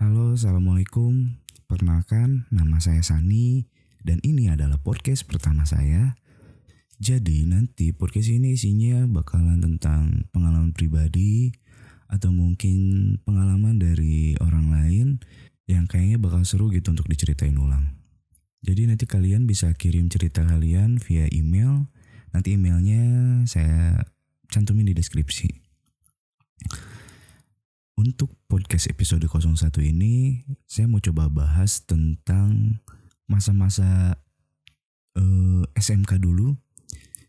Halo, Assalamualaikum. Perkenalkan, nama saya Sani dan ini adalah podcast pertama saya. Jadi nanti podcast ini isinya bakalan tentang pengalaman pribadi atau mungkin pengalaman dari orang lain yang kayaknya bakal seru gitu untuk diceritain ulang. Jadi nanti kalian bisa kirim cerita kalian via email. Nanti emailnya saya cantumin di deskripsi. Untuk podcast episode 01 ini, saya mau coba bahas tentang masa-masa uh, eh, SMK dulu.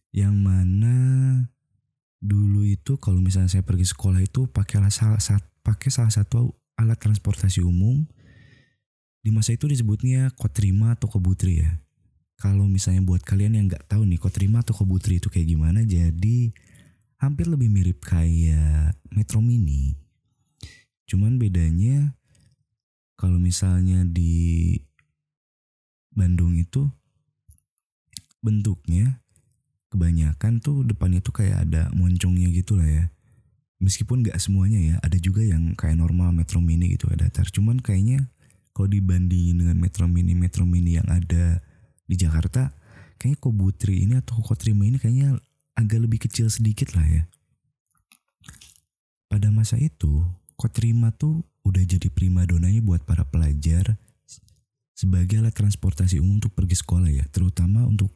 Yang mana dulu itu kalau misalnya saya pergi sekolah itu pakai salah pakai salah satu alat transportasi umum. Di masa itu disebutnya kotrima atau kobutri ya. Kalau misalnya buat kalian yang nggak tahu nih kotrima atau kobutri itu kayak gimana? Jadi hampir lebih mirip kayak metro mini cuman bedanya kalau misalnya di Bandung itu bentuknya kebanyakan tuh depannya tuh kayak ada moncongnya gitu lah ya. Meskipun gak semuanya ya, ada juga yang kayak normal Metro Mini gitu ada datar. Cuman kayaknya kalau dibandingin dengan Metro Mini Metro Mini yang ada di Jakarta, kayaknya Kobutri ini atau Kotrima ini kayaknya agak lebih kecil sedikit lah ya. Pada masa itu, Kotrima tuh udah jadi prima donanya buat para pelajar sebagai alat transportasi umum untuk pergi sekolah ya, terutama untuk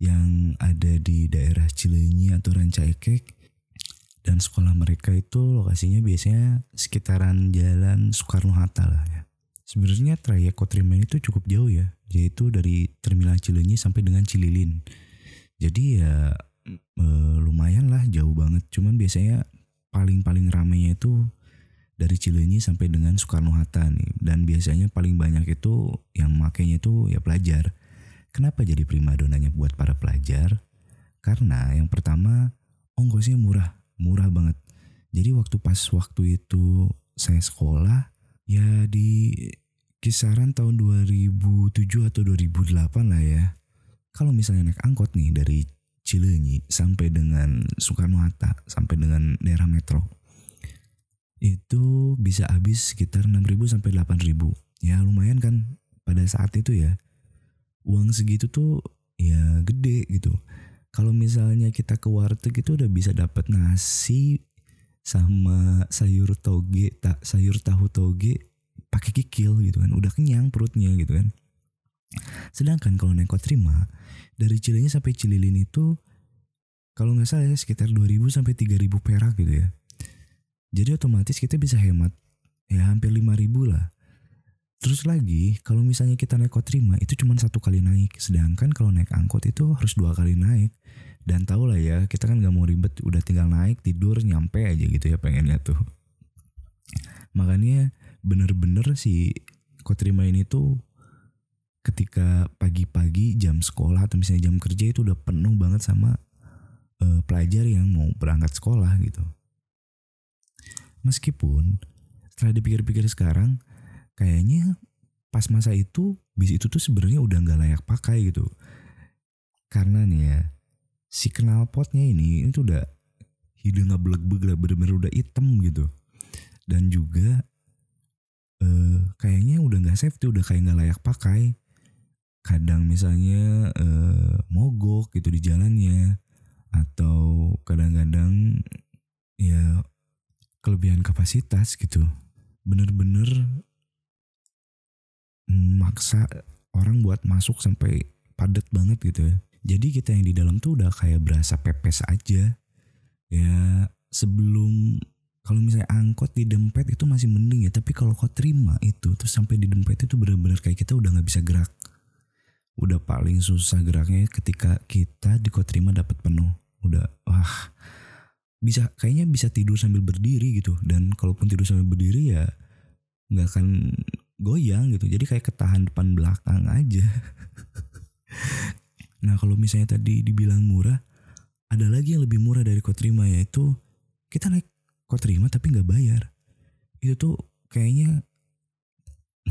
yang ada di daerah Cileunyi atau Ranca Ekek dan sekolah mereka itu lokasinya biasanya sekitaran jalan Soekarno Hatta lah ya. Sebenarnya trayek Kotriman itu cukup jauh ya, yaitu dari Terminal Cileunyi sampai dengan Cililin. Jadi ya e, lumayan lah jauh banget. Cuman biasanya paling-paling ramenya itu dari Cileunyi sampai dengan Soekarno Hatta nih. Dan biasanya paling banyak itu yang makainya itu ya pelajar. Kenapa jadi primadonanya buat para pelajar? Karena yang pertama ongkosnya murah, murah banget. Jadi waktu pas waktu itu saya sekolah ya di kisaran tahun 2007 atau 2008 lah ya. Kalau misalnya naik angkot nih dari Cileunyi sampai dengan Soekarno Hatta sampai dengan daerah metro itu bisa habis sekitar 6.000 sampai 8.000 ya lumayan kan pada saat itu ya uang segitu tuh ya gede gitu. Kalau misalnya kita ke warteg itu udah bisa dapat nasi sama sayur toge, tak sayur tahu toge pakai kikil gitu kan. Udah kenyang perutnya gitu kan. Sedangkan kalau naik terima dari Cilenyi sampai Cililin itu kalau nggak salah ya sekitar 2000 sampai 3000 perak gitu ya. Jadi otomatis kita bisa hemat ya hampir 5000 lah Terus lagi, kalau misalnya kita naik kotrima itu cuma satu kali naik, sedangkan kalau naik angkot itu harus dua kali naik. Dan tau lah ya, kita kan nggak mau ribet, udah tinggal naik, tidur, nyampe aja gitu ya pengennya tuh. Makanya bener-bener si kotrima ini tuh ketika pagi-pagi jam sekolah atau misalnya jam kerja itu udah penuh banget sama uh, pelajar yang mau berangkat sekolah gitu. Meskipun setelah dipikir-pikir sekarang, kayaknya pas masa itu bis itu tuh sebenarnya udah nggak layak pakai gitu. Karena nih ya si knalpotnya ini itu udah hidung nggak beleg lah bener-bener udah hitam gitu. Dan juga eh, kayaknya udah nggak safety udah kayak nggak layak pakai. Kadang misalnya eh, mogok gitu di jalannya atau kadang-kadang ya kelebihan kapasitas gitu bener-bener maksa orang buat masuk sampai padat banget gitu ya. Jadi kita yang di dalam tuh udah kayak berasa pepes aja. Ya sebelum kalau misalnya angkot di dempet itu masih mending ya. Tapi kalau kau terima itu terus sampai di dempet itu benar-benar kayak kita udah nggak bisa gerak. Udah paling susah geraknya ketika kita di terima dapat penuh. Udah wah bisa kayaknya bisa tidur sambil berdiri gitu. Dan kalaupun tidur sambil berdiri ya nggak akan goyang gitu. Jadi kayak ketahan depan belakang aja. Nah kalau misalnya tadi dibilang murah ada lagi yang lebih murah dari Kotrima yaitu kita naik Kotrima tapi nggak bayar. Itu tuh kayaknya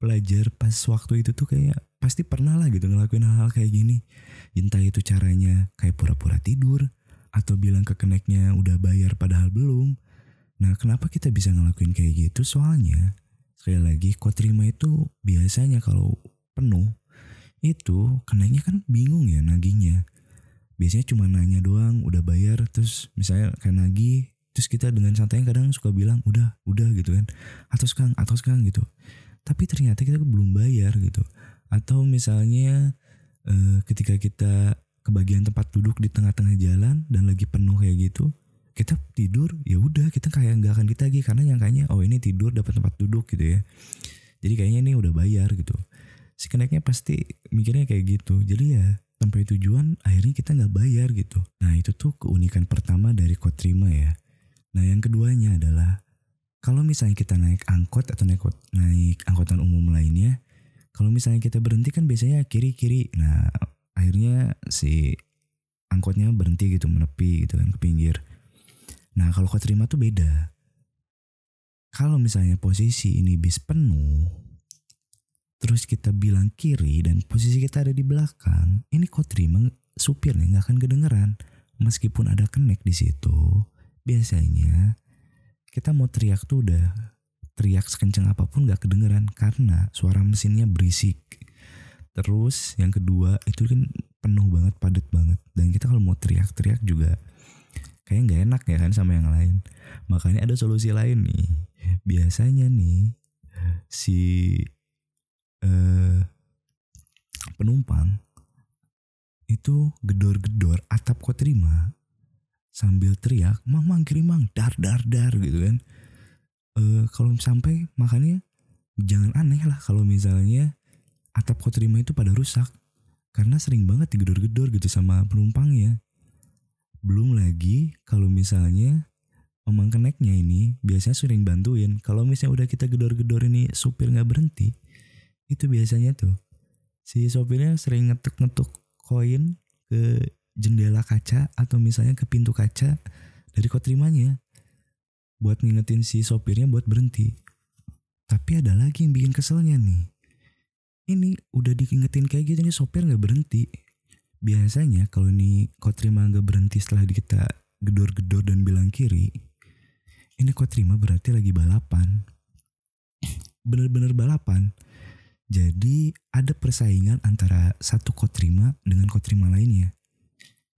pelajar pas waktu itu tuh kayak pasti pernah lah gitu ngelakuin hal-hal kayak gini. Entah itu caranya kayak pura-pura tidur atau bilang ke keneknya udah bayar padahal belum. Nah kenapa kita bisa ngelakuin kayak gitu? Soalnya sekali lagi kotrima itu biasanya kalau penuh itu kenainya kan bingung ya nagihnya biasanya cuma nanya doang udah bayar? Terus misalnya kayak nagih terus kita dengan santai kadang suka bilang udah udah gitu kan. Atau sekarang atau sekarang gitu. Tapi ternyata kita belum bayar gitu. Atau misalnya eh, ketika kita kebagian tempat duduk di tengah-tengah jalan dan lagi penuh kayak gitu kita tidur ya udah kita kayak nggak akan ditagih karena nyangkanya oh ini tidur dapat tempat duduk gitu ya. Jadi kayaknya ini udah bayar gitu. Si keneknya pasti mikirnya kayak gitu. Jadi ya sampai tujuan akhirnya kita nggak bayar gitu. Nah itu tuh keunikan pertama dari Kotrima ya. Nah yang keduanya adalah kalau misalnya kita naik angkot atau naik naik angkutan umum lainnya kalau misalnya kita berhenti kan biasanya kiri kiri nah akhirnya si angkotnya berhenti gitu menepi gitu kan ke pinggir Nah kalau kau terima tuh beda. Kalau misalnya posisi ini bis penuh, terus kita bilang kiri dan posisi kita ada di belakang, ini kau terima supirnya nggak akan kedengeran. Meskipun ada kenek di situ, biasanya kita mau teriak tuh udah teriak sekencang apa pun nggak kedengeran karena suara mesinnya berisik. Terus yang kedua itu kan penuh banget, padat banget. Dan kita kalau mau teriak-teriak juga kayak nggak enak ya kan sama yang lain. Makanya ada solusi lain nih. Biasanya nih si uh, penumpang itu gedor-gedor atap kok terima. Sambil teriak mang mang kiri mang dar dar dar gitu kan. Uh, kalau sampai makanya jangan aneh lah kalau misalnya atap kok terima itu pada rusak karena sering banget digedor-gedor gitu sama penumpangnya belum lagi kalau misalnya omang keneknya ini biasanya sering bantuin. Kalau misalnya udah kita gedor-gedor ini supir nggak berhenti, itu biasanya tuh si sopirnya sering ngetuk-ngetuk koin ke jendela kaca atau misalnya ke pintu kaca dari kotrimanya buat ngingetin si sopirnya buat berhenti. Tapi ada lagi yang bikin keselnya nih. Ini udah diingetin kayak gitu nih sopir nggak berhenti. Biasanya kalau ini kau terima nggak berhenti setelah kita gedor-gedor dan bilang kiri ini kau terima berarti lagi balapan. Bener-bener balapan. Jadi ada persaingan antara satu kotrima dengan kotrima lainnya.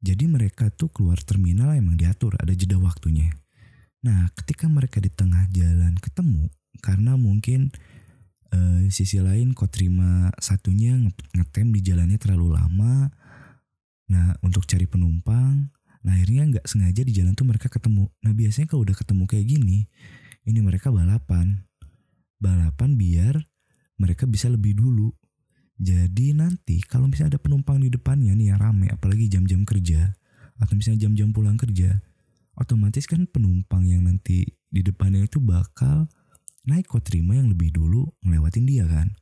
Jadi mereka tuh keluar terminal emang diatur ada jeda waktunya. Nah ketika mereka di tengah jalan ketemu karena mungkin uh, sisi lain kotrima satunya ngetem di jalannya terlalu lama Nah untuk cari penumpang, nah akhirnya nggak sengaja di jalan tuh mereka ketemu. Nah biasanya kalau udah ketemu kayak gini, ini mereka balapan. Balapan biar mereka bisa lebih dulu. Jadi nanti kalau misalnya ada penumpang di depannya nih yang rame, apalagi jam-jam kerja, atau misalnya jam-jam pulang kerja, otomatis kan penumpang yang nanti di depannya itu bakal naik kok terima yang lebih dulu ngelewatin dia kan.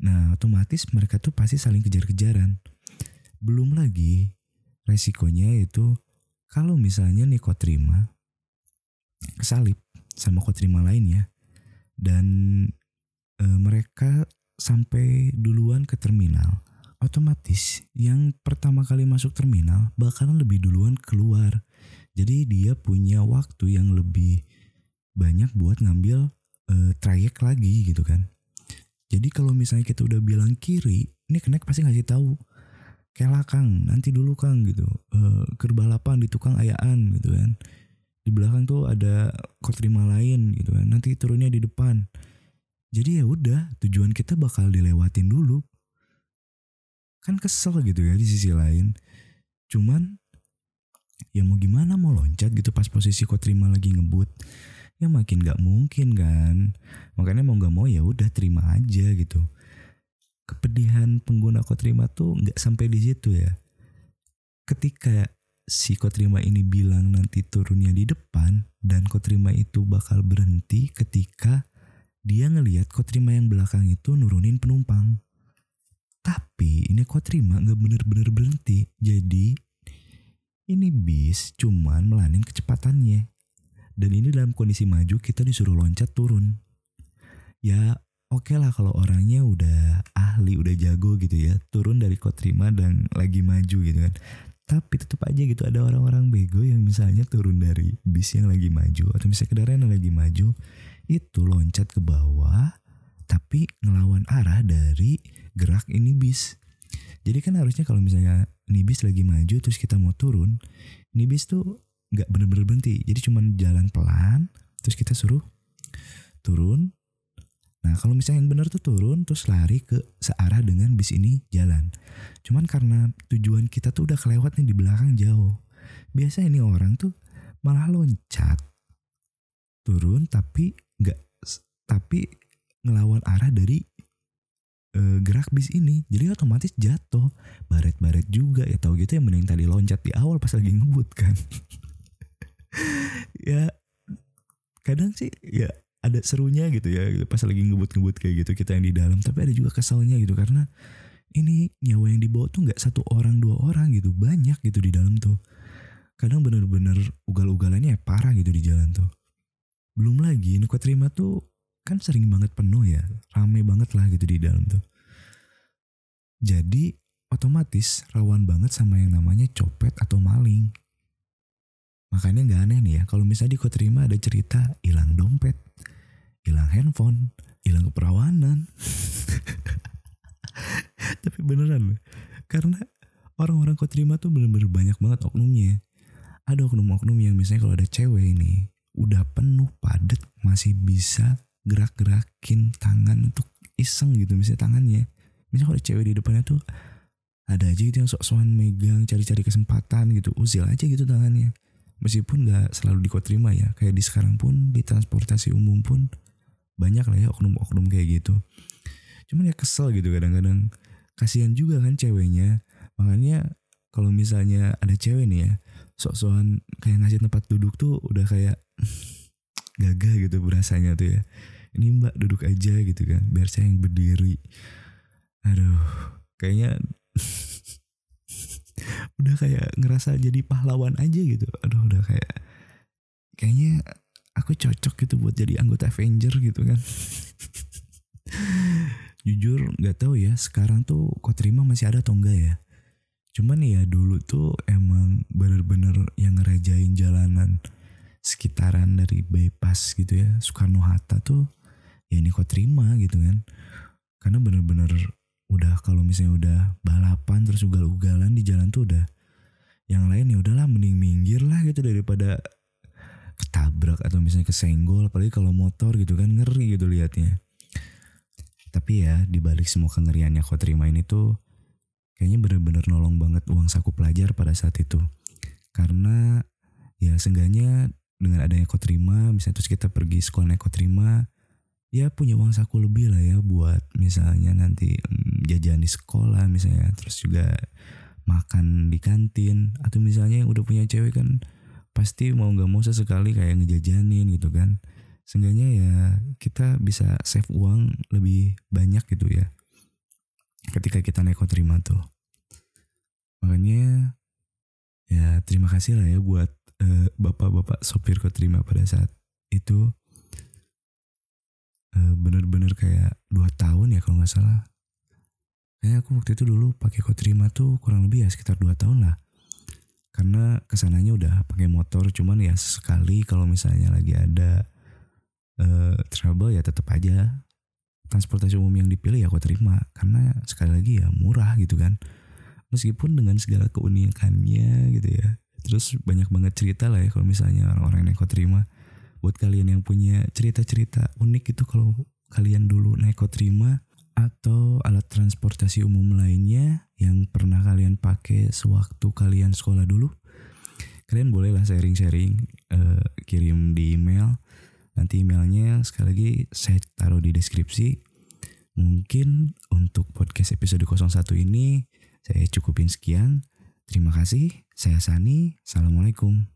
Nah otomatis mereka tuh pasti saling kejar-kejaran. Belum lagi resikonya itu kalau misalnya nih terima kesalip sama terima lainnya dan e, mereka sampai duluan ke terminal otomatis yang pertama kali masuk terminal bakalan lebih duluan keluar jadi dia punya waktu yang lebih banyak buat ngambil e, trayek lagi gitu kan. Jadi kalau misalnya kita udah bilang kiri ini kenek pasti ngasih tahu kela kang nanti dulu kang gitu. Uh, kerbalapan di tukang ayaan gitu kan. Di belakang tuh ada kotrima lain gitu kan. Nanti turunnya di depan. Jadi ya udah tujuan kita bakal dilewatin dulu. Kan kesel gitu ya di sisi lain. Cuman ya mau gimana mau loncat gitu pas posisi kotrima lagi ngebut ya makin gak mungkin kan makanya mau gak mau ya udah terima aja gitu kepedihan pengguna Kotrima tuh nggak sampai di situ ya. Ketika si Kotrima ini bilang nanti turunnya di depan dan Kotrima itu bakal berhenti ketika dia ngelihat Kotrima yang belakang itu nurunin penumpang. Tapi ini Kotrima nggak bener-bener berhenti. Jadi ini bis cuman melanin kecepatannya. Dan ini dalam kondisi maju kita disuruh loncat turun. Ya oke okay lah kalau orangnya udah ahli udah jago gitu ya turun dari kotrima dan lagi maju gitu kan tapi tetap aja gitu ada orang-orang bego yang misalnya turun dari bis yang lagi maju atau misalnya kendaraan yang lagi maju itu loncat ke bawah tapi ngelawan arah dari gerak ini bis. Jadi kan harusnya kalau misalnya ini bis lagi maju terus kita mau turun, ini bis tuh nggak bener-bener berhenti. Jadi cuma jalan pelan, terus kita suruh turun. Nah kalau misalnya yang bener tuh turun terus lari ke searah dengan bis ini jalan. Cuman karena tujuan kita tuh udah kelewat nih di belakang jauh. Biasa ini orang tuh malah loncat turun tapi nggak tapi ngelawan arah dari e, gerak bis ini jadi otomatis jatuh baret-baret juga ya tahu gitu ya mending tadi loncat di awal pas lagi ngebut kan ya kadang sih ya ada serunya gitu ya gitu, pas lagi ngebut-ngebut kayak gitu kita yang di dalam. Tapi ada juga keselnya gitu karena ini nyawa yang dibawa tuh nggak satu orang dua orang gitu. Banyak gitu di dalam tuh. Kadang bener-bener ugal-ugalannya parah gitu di jalan tuh. Belum lagi Nuko Terima tuh kan sering banget penuh ya. Rame banget lah gitu di dalam tuh. Jadi otomatis rawan banget sama yang namanya copet atau maling makanya nggak aneh nih ya kalau misalnya di Kotrima ada cerita hilang dompet hilang handphone hilang keperawanan. Tapi beneran karena orang-orang Kotrima tuh bener-bener banyak banget oknumnya. Ada oknum-oknum yang misalnya kalau ada cewek ini udah penuh padet masih bisa gerak-gerakin tangan untuk iseng gitu misalnya tangannya. Misalnya kalau cewek di depannya tuh ada aja gitu yang sok-sokan megang cari-cari kesempatan gitu usil aja gitu tangannya meskipun gak selalu dikotrima ya kayak di sekarang pun di transportasi umum pun banyak lah ya oknum-oknum kayak gitu. Cuman ya kesel gitu kadang-kadang. Kasihan juga kan ceweknya. Makanya kalau misalnya ada cewek nih ya sok-sokan kayak ngasih tempat duduk tuh udah kayak gagah gitu berasanya tuh ya. Ini mbak duduk aja gitu kan biar saya yang berdiri. Aduh kayaknya udah kayak ngerasa jadi pahlawan aja gitu. Aduh udah kayak kayaknya aku cocok gitu buat jadi anggota Avenger gitu kan. Jujur nggak tahu ya sekarang tuh kok terima masih ada atau enggak ya? Cuman ya dulu tuh emang bener-bener yang ngerajain jalanan sekitaran dari bypass gitu ya Soekarno Hatta tuh ya ini kok terima gitu kan. Karena bener-bener udah kalau misalnya udah balapan terus ugal-ugalan di jalan tuh udah yang lain ya udahlah mending minggir lah gitu daripada ketabrak atau misalnya kesenggol apalagi kalau motor gitu kan ngeri gitu liatnya. Tapi ya dibalik semua kengeriannya terima ini tuh kayaknya bener-bener nolong banget uang saku pelajar pada saat itu. Karena ya seenggaknya dengan adanya kotrima misalnya terus kita pergi sekolah naik kotrima ya punya uang saku lebih lah ya buat misalnya nanti um, jajan di sekolah misalnya terus juga makan di kantin. Atau misalnya yang udah punya cewek kan pasti mau nggak mau sesekali kayak ngejajanin gitu kan. Seenggaknya ya kita bisa save uang lebih banyak gitu ya ketika kita naik terima tuh makanya ya terima kasih lah ya buat uh, bapak-bapak sopir terima pada saat itu. uh, bener-bener kayak dua tahun ya kalau nggak salah. Kayaknya aku waktu itu dulu pakai kotrima tuh kurang lebih ya sekitar dua tahun lah. Karena ke sananya udah pakai motor cuman ya sekali kalau misalnya lagi ada uh, trouble ya tetap aja. Transportasi umum yang dipilih ya aku terima karena sekali lagi ya murah gitu kan. Meskipun dengan segala keunikannya gitu ya. Terus banyak banget cerita lah ya kalau misalnya orang-orang yang kau terima buat kalian yang punya cerita-cerita unik itu kalau kalian dulu naik terima atau alat transportasi umum lainnya yang pernah kalian pakai sewaktu kalian sekolah dulu kalian bolehlah sharing-sharing uh, kirim di email. Nanti emailnya sekali lagi saya taruh di deskripsi. Mungkin untuk podcast episode 01 ini saya cukupin sekian. Terima kasih saya Sani. Assalamualaikum